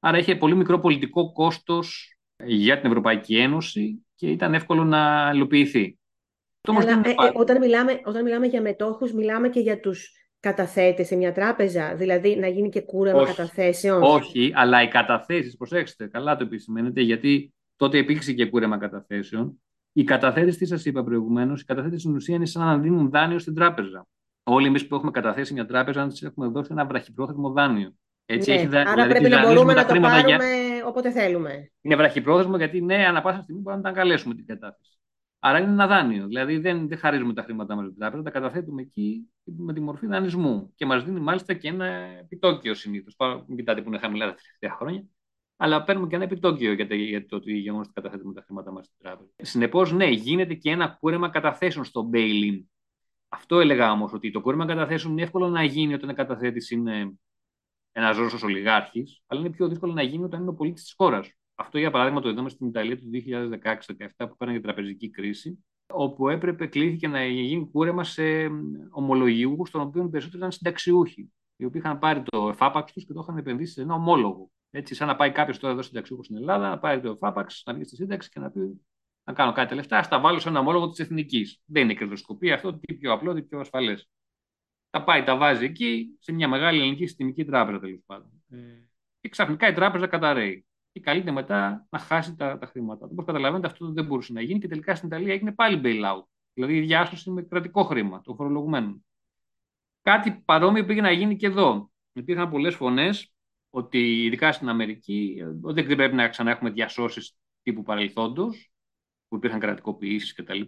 Άρα είχε πολύ μικρό πολιτικό κόστος για την Ευρωπαϊκή Ένωση και ήταν εύκολο να υλοποιηθεί. Αλλά, ε, ε, όταν, μιλάμε, όταν μιλάμε για μετόχους, μιλάμε και για τους καταθέτες σε μια τράπεζα, δηλαδή να γίνει και κούρεμα όχι, καταθέσεων. Όχι, αλλά οι καταθέσεις, προσέξτε, καλά το επισημαίνετε, γιατί τότε υπήρξε και κούρεμα καταθέσεων. Οι καταθέτες, τι σας είπα προηγουμένως, οι καταθέτες στην ουσία είναι σαν να δίνουν δάνειο στην τράπεζα. Όλοι εμείς που έχουμε καταθέσει μια τράπεζα, να της έχουμε δώσει ένα βραχυπρόθεσμο δάνειο. Έτσι, ναι, έχει άρα δηλαδή, πρέπει να μπορούμε να το πάρουμε για... όποτε θέλουμε. Είναι βραχυπρόθεσμο γιατί ναι, ανά πάσα στιγμή μπορούμε να τα καλέσουμε την κατάθεση. Άρα είναι ένα δάνειο. Δηλαδή δεν, δεν χαρίζουμε τα χρήματά μας στην τράπεζα, τα καταθέτουμε εκεί με τη μορφή δανεισμού. Και μας δίνει μάλιστα και ένα επιτόκιο συνήθως. Μην κοιτάτε που είναι χαμηλά τα τελευταία χρόνια. Αλλά παίρνουμε και ένα επιτόκιο για, για το ότι γεγονός ότι καταθέτουμε τα χρήματά μας στην τράπεζα. Συνεπώς, ναι, γίνεται και ένα κούρεμα καταθέσεων στο bail-in. Αυτό έλεγα όμως, ότι το κούρεμα καταθέσεων είναι εύκολο να γίνει όταν η καταθέτη είναι ένας Ρώσο ολιγάρχης, αλλά είναι πιο δύσκολο να γίνει όταν είναι ο πολίτης της χώρας. Αυτό, για παράδειγμα, το είδαμε στην Ιταλία του 2016-2017 που πέρανε για τραπεζική κρίση, όπου έπρεπε, κλείθηκε να γίνει κούρεμα σε ομολογιούχους, των οποίων περισσότερο ήταν συνταξιούχοι, οι οποίοι είχαν πάρει το εφάπαξ τους και το είχαν επενδύσει σε ένα ομόλογο. Έτσι, σαν να πάει κάποιος τώρα εδώ συνταξιούχος στην Ελλάδα, να πάρει το εφάπαξ, να βγει στη σύνταξη και να πει να κάνω κάτι λεφτά, θα τα βάλω σε ένα ομόλογο της εθνικής. Δεν είναι κερδοσκοπία αυτό, τι πιο απλό, τι πιο ασφαλές τα πάει, τα βάζει εκεί, σε μια μεγάλη ελληνική συστημική τράπεζα τέλος πάντων. Ε, και ξαφνικά η τράπεζα καταραίει. Και καλείται μετά να χάσει τα, τα χρήματα. Όπως καταλαβαίνετε, αυτό δεν μπορούσε να γίνει και τελικά στην Ιταλία έγινε πάλι bailout. Δηλαδή η διάσωση με κρατικό χρήμα των φορολογουμένων. Κάτι παρόμοιο πήγε να γίνει και εδώ. Υπήρχαν πολλές φωνές ότι ειδικά στην Αμερική δεν πρέπει να ξανά έχουμε διασώσεις τύπου παρελθόντος, που υπήρχαν κρατικοποιήσεις κτλ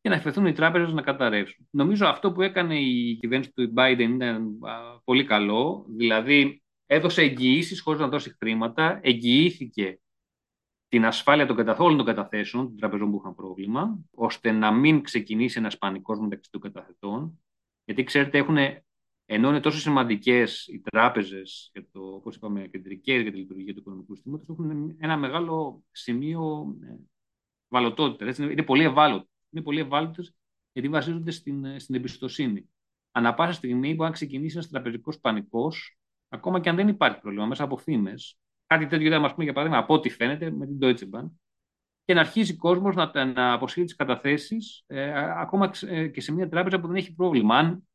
και να αφαιθούν οι τράπεζες να καταρρεύσουν. Νομίζω αυτό που έκανε η κυβέρνηση του Biden ήταν πολύ καλό. Δηλαδή, έδωσε εγγυήσεις χωρίς να δώσει χρήματα, εγγυήθηκε την ασφάλεια των καταθόλων των καταθέσεων των τραπεζών που είχαν πρόβλημα, ώστε να μην ξεκινήσει ένας πανικός μεταξύ των καταθετών. Γιατί ξέρετε, έχουν, ενώ είναι τόσο σημαντικές οι τράπεζες, όπως είπαμε, κεντρικές για τη λειτουργία του οικονομικού συστήματος, έχουν ένα μεγάλο σημείο ε, βαλωτότητα. Είναι πολύ ευάλωτο είναι πολύ ευάλωτες γιατί βασίζονται στην, στην εμπιστοσύνη. Ανά πάσα στιγμή μπορεί να ξεκινήσει ένας τραπεζικός πανικός, ακόμα και αν δεν υπάρχει πρόβλημα, μέσα από φήμες. Κάτι τέτοιο είδαμε, πούμε, για παράδειγμα, από ό,τι φαίνεται με την Deutsche Bank, και να αρχίσει ο κόσμος να, να αποσύρει τις καταθέσεις, ε, ακόμα ε, και σε μια τράπεζα που δεν έχει πρόβλημα. Αν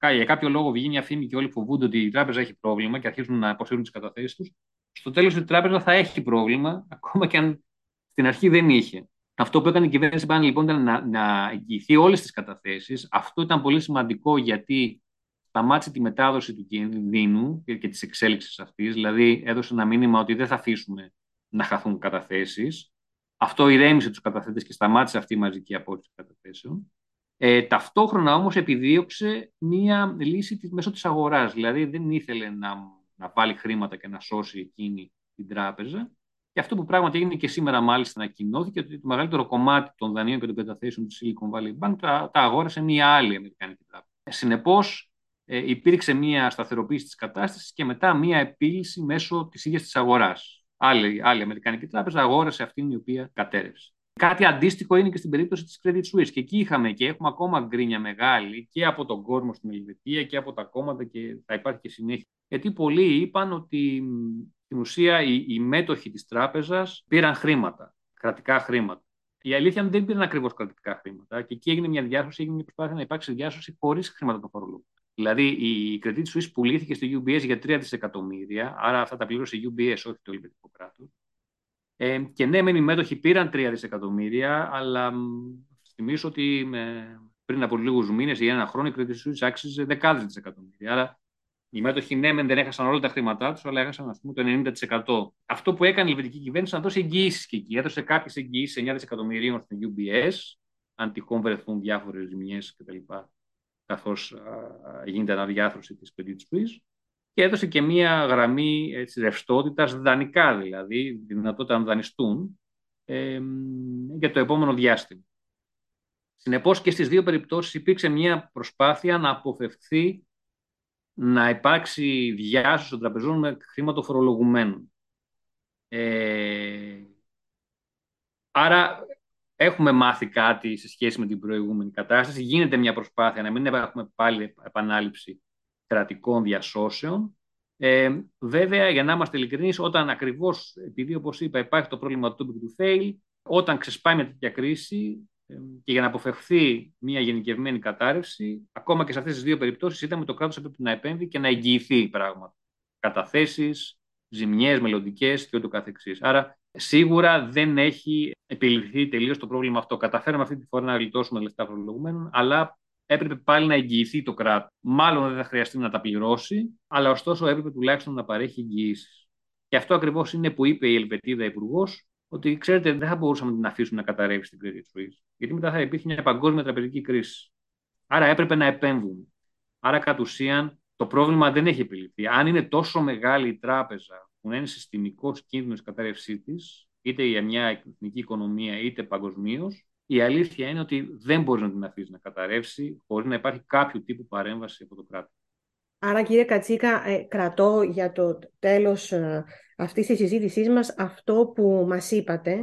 για κάποιο λόγο βγει μια φήμη και όλοι φοβούνται ότι η τράπεζα έχει πρόβλημα και αρχίζουν να αποσύρουν τις καταθέσεις τους, στο τέλος η τράπεζα θα έχει πρόβλημα, ακόμα και αν στην αρχή δεν είχε. Αυτό που έκανε η κυβέρνηση πάνε λοιπόν ήταν να, να εγγυηθεί όλες τις καταθέσεις. Αυτό ήταν πολύ σημαντικό γιατί σταμάτησε τη μετάδοση του κινδύνου και, και της εξέλιξης αυτής, δηλαδή έδωσε ένα μήνυμα ότι δεν θα αφήσουμε να χαθούν καταθέσεις. Αυτό ηρέμησε τους καταθέτες και σταμάτησε αυτή η μαζική απόρριψη καταθέσεων. Ε, ταυτόχρονα όμως επιδίωξε μία λύση της, μέσω της αγοράς. Δηλαδή δεν ήθελε να, να βάλει χρήματα και να σώσει εκείνη την τράπεζα. Και αυτό που πράγματι έγινε και σήμερα μάλιστα ανακοινώθηκε ότι το μεγαλύτερο κομμάτι των δανείων και των καταθέσεων της Silicon Valley Bank τα, τα αγόρασε μία άλλη Αμερικανική τράπεζα. Συνεπώς ε, υπήρξε μία σταθεροποίηση της κατάστασης και μετά μία επίλυση μέσω της ίδιας της αγοράς. Άλλη, άλλη Αμερικανική τράπεζα αγόρασε αυτήν η οποία κατέρευσε. Κάτι αντίστοιχο είναι και στην περίπτωση της Credit Suisse. Και εκεί είχαμε και έχουμε ακόμα γκρίνια μεγάλη και από τον κόσμο στην Ελβετία και από τα κόμματα και θα υπάρχει και συνέχεια. Γιατί πολλοί είπαν ότι στην ουσία οι, οι μέτοχοι της τράπεζας πήραν χρήματα, κρατικά χρήματα. Η αλήθεια είναι ότι δεν πήραν ακριβώς κρατικά χρήματα και εκεί έγινε μια διάσωση, έγινε μια προσπάθεια να υπάρξει διάσωση χωρίς χρήματα των φορολογών. Δηλαδή η Credit Suisse πουλήθηκε στο UBS για 3 δισεκατομμύρια, άρα αυτά τα πλήρωσε η UBS, όχι το ελβετικό κράτος. Ε, και ναι, μεν οι μέτοχοι πήραν 3 δισεκατομμύρια, αλλά θυμίσω ότι πριν από λίγους μήνες ή ένα χρόνο η Credit Suisse άξιζε δεκάδες δισεκατομμύρια. Άρα οι μέτοχοι ναι, μεν δεν έχασαν όλα τα χρήματά τους, αλλά έχασαν ας πούμε, το 90%. Αυτό που έκανε η ελβετική κυβέρνηση να δώσει εγγυήσεις και εκεί. Έδωσε κάποιες εγγυήσεις 9 δισεκατομμυρίων στην UBS, αν τυχόν βρεθούν διάφορες ζημιές κτλ. Καθώς γίνεται αναδιάθρωση της Credit Suisse και έδωσε και μία γραμμή ρευστότητας δανεικά, δηλαδή δυνατότητα να δανειστούν ε, για το επόμενο διάστημα. Συνεπώς και στις δύο περιπτώσεις υπήρξε μία προσπάθεια να αποφευθεί να υπάρξει διάσωση των τραπεζών με χρήματο φορολογουμένων. Ε, άρα έχουμε μάθει κάτι σε σχέση με την προηγούμενη κατάσταση. Γίνεται μια προσπάθεια να μην έχουμε πάλι επανάληψη κρατικών διασώσεων. Ε, βέβαια, για να είμαστε ειλικρινείς, όταν ακριβώς, επειδή όπως είπα, υπάρχει το πρόβλημα του του fail, όταν ξεσπάει με τέτοια κρίση ε, και για να αποφευχθεί μια γενικευμένη κατάρρευση, ακόμα και σε αυτές τις δύο περιπτώσεις, είδαμε το κράτος έπρεπε να επέμβει και να εγγυηθεί πράγματα. Καταθέσεις, ζημιές μελλοντικές και ούτω καθεξής. Άρα, σίγουρα δεν έχει επιληθεί τελείως το πρόβλημα αυτό. Καταφέραμε αυτή τη φορά να γλιτώσουμε λεφτά φορολογουμένων, αλλά έπρεπε πάλι να εγγυηθεί το κράτος. Μάλλον δεν θα χρειαστεί να τα πληρώσει, αλλά ωστόσο έπρεπε τουλάχιστον να παρέχει εγγυήσεις. Και αυτό ακριβώς είναι που είπε η Ελβετίδα Υπουργός, ότι ξέρετε, δεν θα μπορούσαμε να την αφήσουμε να καταρρεύσει την Credit Suisse. Γιατί μετά θα υπήρχε μια παγκόσμια τραπεζική κρίση. Άρα έπρεπε να επέμβουμε. Άρα κατ' ουσίαν το πρόβλημα δεν έχει επιληθεί. Αν είναι τόσο μεγάλη η τράπεζα που είναι συστημικός κίνδυνος η κατάρρευσής της, είτε για μια εθνική οικονομία είτε παγκοσμίως, η αλήθεια είναι ότι δεν μπορείς να την αφήσεις να καταρρεύσει χωρίς να υπάρχει κάποιο τύπου παρέμβαση από το κράτος. Άρα κύριε Κατσίκα, ε, κρατώ για το τέλος ε, αυτής της συζήτησής μας αυτό που μας είπατε,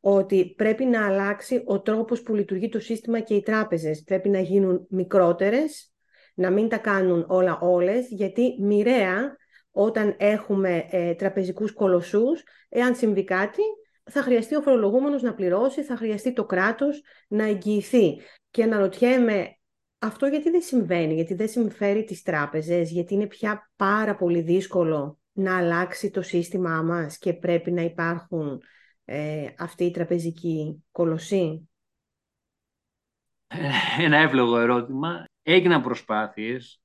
ότι πρέπει να αλλάξει ο τρόπος που λειτουργεί το σύστημα και οι τράπεζες. Πρέπει να γίνουν μικρότερες, να μην τα κάνουν όλα όλες, γιατί μοιραία όταν έχουμε ε, τραπεζικούς κολοσσούς, εάν συμβεί κάτι, θα χρειαστεί ο φορολογούμενος να πληρώσει, θα χρειαστεί το κράτος να εγγυηθεί. Και αναρωτιέμαι αυτό γιατί δεν συμβαίνει, γιατί δεν συμφέρει τις τράπεζες, γιατί είναι πια πάρα πολύ δύσκολο να αλλάξει το σύστημά μας και πρέπει να υπάρχουν ε, αυτοί οι τραπεζικοί κολοσσοί; Ε, ένα εύλογο ερώτημα. Έγιναν προσπάθειες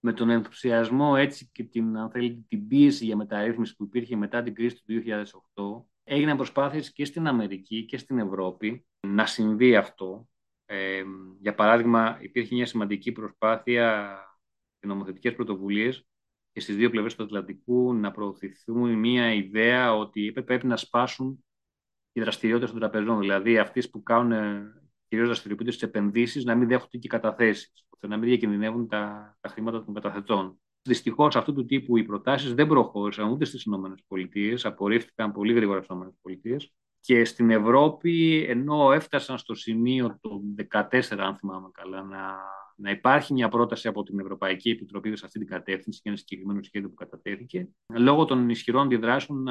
με τον ενθουσιασμό έτσι και την, αν θέλετε, την πίεση για μεταρρύθμιση που υπήρχε μετά την κρίση του 2008 έγιναν προσπάθειες και στην Αμερική και στην Ευρώπη να συμβεί αυτό. Ε, για παράδειγμα, υπήρχε μια σημαντική προσπάθεια και νομοθετικές πρωτοβουλίες και στις δύο πλευρές του Ατλαντικού να προωθηθούν μια ιδέα ότι πρέπει να σπάσουν οι δραστηριότητες των τραπεζών. Δηλαδή, αυτές που κάνουν κυρίως δραστηριοποιούνται στις επενδύσεις να μην δέχονται και καταθέσεις, ώστε να μην διακινδυνεύουν τα, τα χρήματα των καταθετών. Δυστυχώς αυτού του τύπου οι προτάσεις δεν προχώρησαν ούτε στις ΗΠΑ, απορρίφθηκαν πολύ γρήγορα στις ΗΠΑ. Και στην Ευρώπη, ενώ έφτασαν στο σημείο το 2014, αν θυμάμαι καλά, να, να υπάρχει μια πρόταση από την Ευρωπαϊκή Επιτροπή σε αυτή την κατεύθυνση και ένα συγκεκριμένο σχέδιο που κατατέθηκε, λόγω των ισχυρών αντιδράσεων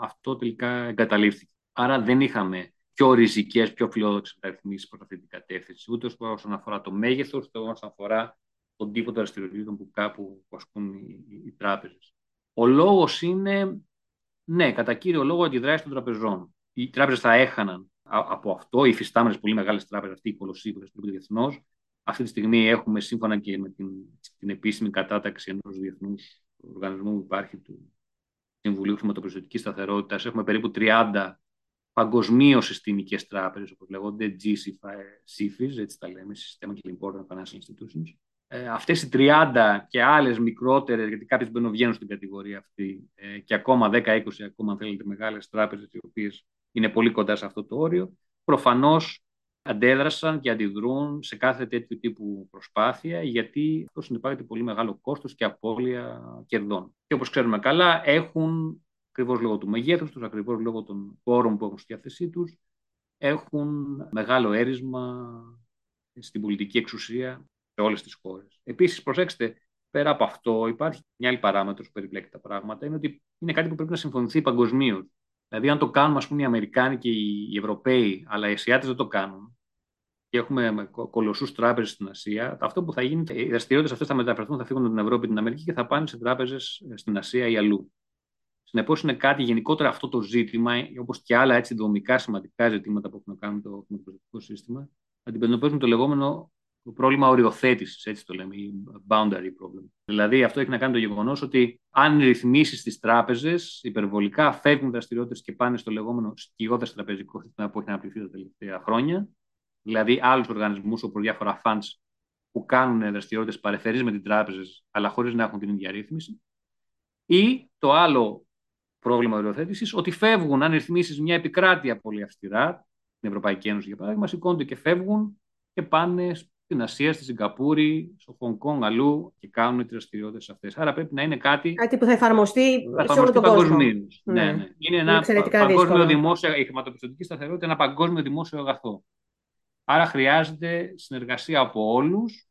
αυτό τελικά εγκαταλείφθηκε. Άρα δεν είχαμε πιο ριζικές, πιο φιλόδοξες μεταρρυθμίσεις προς αυτή την κατεύθυνση, ούτε όσον αφορά το μέγεθος, ούτε όσον αφορά τον τύπο των δραστηριοτήτων που κάπου ασκούν οι, οι, οι τράπεζες. Ο λόγος είναι, ναι, κατά κύριο λόγο, αντιδράσει των τραπεζών. Οι τράπεζες θα έχαναν από αυτό, οι φυστάμενε πολύ μεγάλες τράπεζες, αυτή η κολοσσή που δραστηριοποιούνται διεθνώς, Αυτή τη στιγμή έχουμε σύμφωνα και με την, την επίσημη κατάταξη ενός διεθνούς οργανισμού που υπάρχει του Συμβουλίου Χρηματοπιστωτικής Σταθερότητας έχουμε περίπου 30 παγκοσμίως συστημικές τράπεζες, όπως λέγονται, GCFIs, έτσι τα λέμε, Systemic Important Financial Institutions. Ε, Αυτές οι 30 και άλλες μικρότερες, γιατί κάποιες μπαίνουν βγαίνουν στην κατηγορία αυτή, ε, και ακόμα 10-20 ακόμα, αν θέλετε, μεγάλες τράπεζες, οι οποίες είναι πολύ κοντά σε αυτό το όριο, προφανώς αντέδρασαν και αντιδρούν σε κάθε τέτοιου τύπου προσπάθεια, γιατί αυτό συνεπάγεται πολύ μεγάλο κόστος και απώλεια κερδών. Και όπως ξέρουμε καλά, έχουν ακριβώς λόγω του μεγέθους τους, ακριβώς λόγω των πόρων που έχουν στη διάθεσή τους, έχουν μεγάλο έρισμα στην πολιτική εξουσία σε όλες τις χώρες. Επίσης, προσέξτε, πέρα από αυτό, υπάρχει μια άλλη παράμετρος που περιπλέκει τα πράγματα, είναι ότι είναι κάτι που πρέπει να συμφωνηθεί παγκοσμίως. Δηλαδή, αν το κάνουμε, ας πούμε, οι Αμερικάνοι και οι Ευρωπαίοι, αλλά οι Ασιάτες δεν το κάνουν, και έχουμε κολοσσούς τράπεζες στην Ασία, αυτό που θα γίνει, οι δραστηριότητες αυτές θα μεταφερθούν, θα φύγουν από την Ευρώπη και την Αμερική και θα πάνε σε τράπεζες στην Ασία ή αλλού. Συνεπώς, είναι κάτι γενικότερα αυτό το ζήτημα, όπως και άλλα έτσι δομικά σημαντικά ζητήματα που έχουν να κάνουν με το χρηματοπιστωτικό σύστημα, αντιμετωπίζουν το λεγόμενο πρόβλημα οριοθέτησης, έτσι το λέμε, ή boundary problem. Δηλαδή, αυτό έχει να κάνει το γεγονός ότι αν ρυθμίσεις τις τράπεζες υπερβολικά φεύγουν δραστηριότητες και πάνε στο λεγόμενο σκιώδε τραπεζικό σύστημα που έχει αναπτυχθεί τα τελευταία χρόνια, δηλαδή άλλους οργανισμούς όπω διάφορα funds που κάνουν δραστηριότητες παρεφερεί με την τράπεζε, αλλά χωρίς να έχουν την ίδια ρύθμιση. Ή το άλλο πρόβλημα οριοθέτησης, ότι φεύγουν, αν ρυθμίσεις μια επικράτεια πολύ αυστηρά, την Ευρωπαϊκή Ένωση για παράδειγμα, σηκώνονται και φεύγουν και πάνε στην Ασία, στη Σιγκαπούρη, στο Χονγκ Κόνγκ, αλλού και κάνουν τι δραστηριότητες αυτές. Άρα πρέπει να είναι κάτι. Κάτι που θα εφαρμοστεί, θα σε όλο τον κόσμο. Ναι. ναι, ναι. Είναι ένα παγκόσμιο δημόσιο, η χρηματοπιστωτική σταθερότητα είναι ένα παγκόσμιο δημόσιο αγαθό. Άρα χρειάζεται συνεργασία από όλους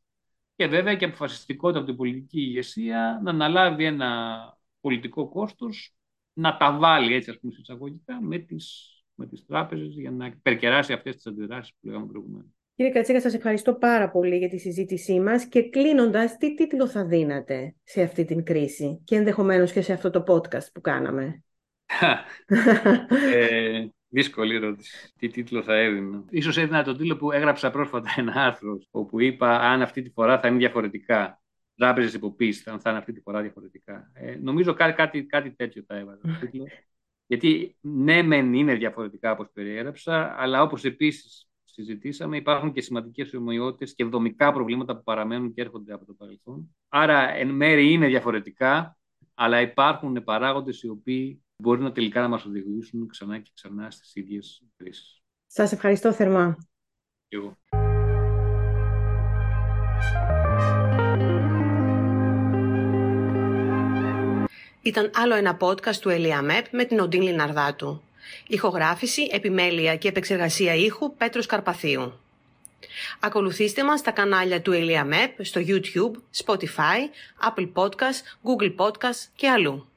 και βέβαια και αποφασιστικότητα από την πολιτική ηγεσία να αναλάβει ένα πολιτικό κόστος να τα βάλει έτσι ας πούμε εισαγωγικά με τις, με τις τράπεζες για να υπερκεράσει αυτές τις αντιδράσεις που λέγαμε προηγουμένως. Κύριε Κατσίκα, σας ευχαριστώ πάρα πολύ για τη συζήτησή μας και κλείνοντας, τι τίτλο θα δίνατε σε αυτή την κρίση και ενδεχομένως και σε αυτό το podcast που κάναμε; ε, δύσκολη ερώτηση. Τι τίτλο θα έδινα; Ίσως έδινα τον τίτλο που έγραψα πρόσφατα ένα άρθρο, όπου είπα αν αυτή τη φορά θα είναι διαφορετικά τράπεζες υποποίηση, θα, θα είναι αυτή τη φορά διαφορετικά. Ε, νομίζω κάτι, κάτι, κάτι τέτοιο θα έβαζα. Γιατί ναι, μεν είναι διαφορετικά όπως περιέγραψα, αλλά όπως επίσης συζητήσαμε, υπάρχουν και σημαντικές ομοιότητες και δομικά προβλήματα που παραμένουν και έρχονται από το παρελθόν. Άρα, εν μέρει είναι διαφορετικά, αλλά υπάρχουν παράγοντες οι οποίοι μπορεί να τελικά να μας οδηγήσουν ξανά και ξανά στις ίδιες κρίσεις. Σας ευχαριστώ θερμά. εγώ. Ήταν άλλο ένα podcast του ΕΛΙΑΜΕΠ με την Οντίν Λιναρδάτου. Ηχογράφηση, επιμέλεια και επεξεργασία ήχου Πέτρος Καρπαθίου. Ακολουθήστε μας στα κανάλια του ΕΛΙΑΜΕΠ στο YouTube, Spotify, Apple Podcast, Google Podcast και αλλού.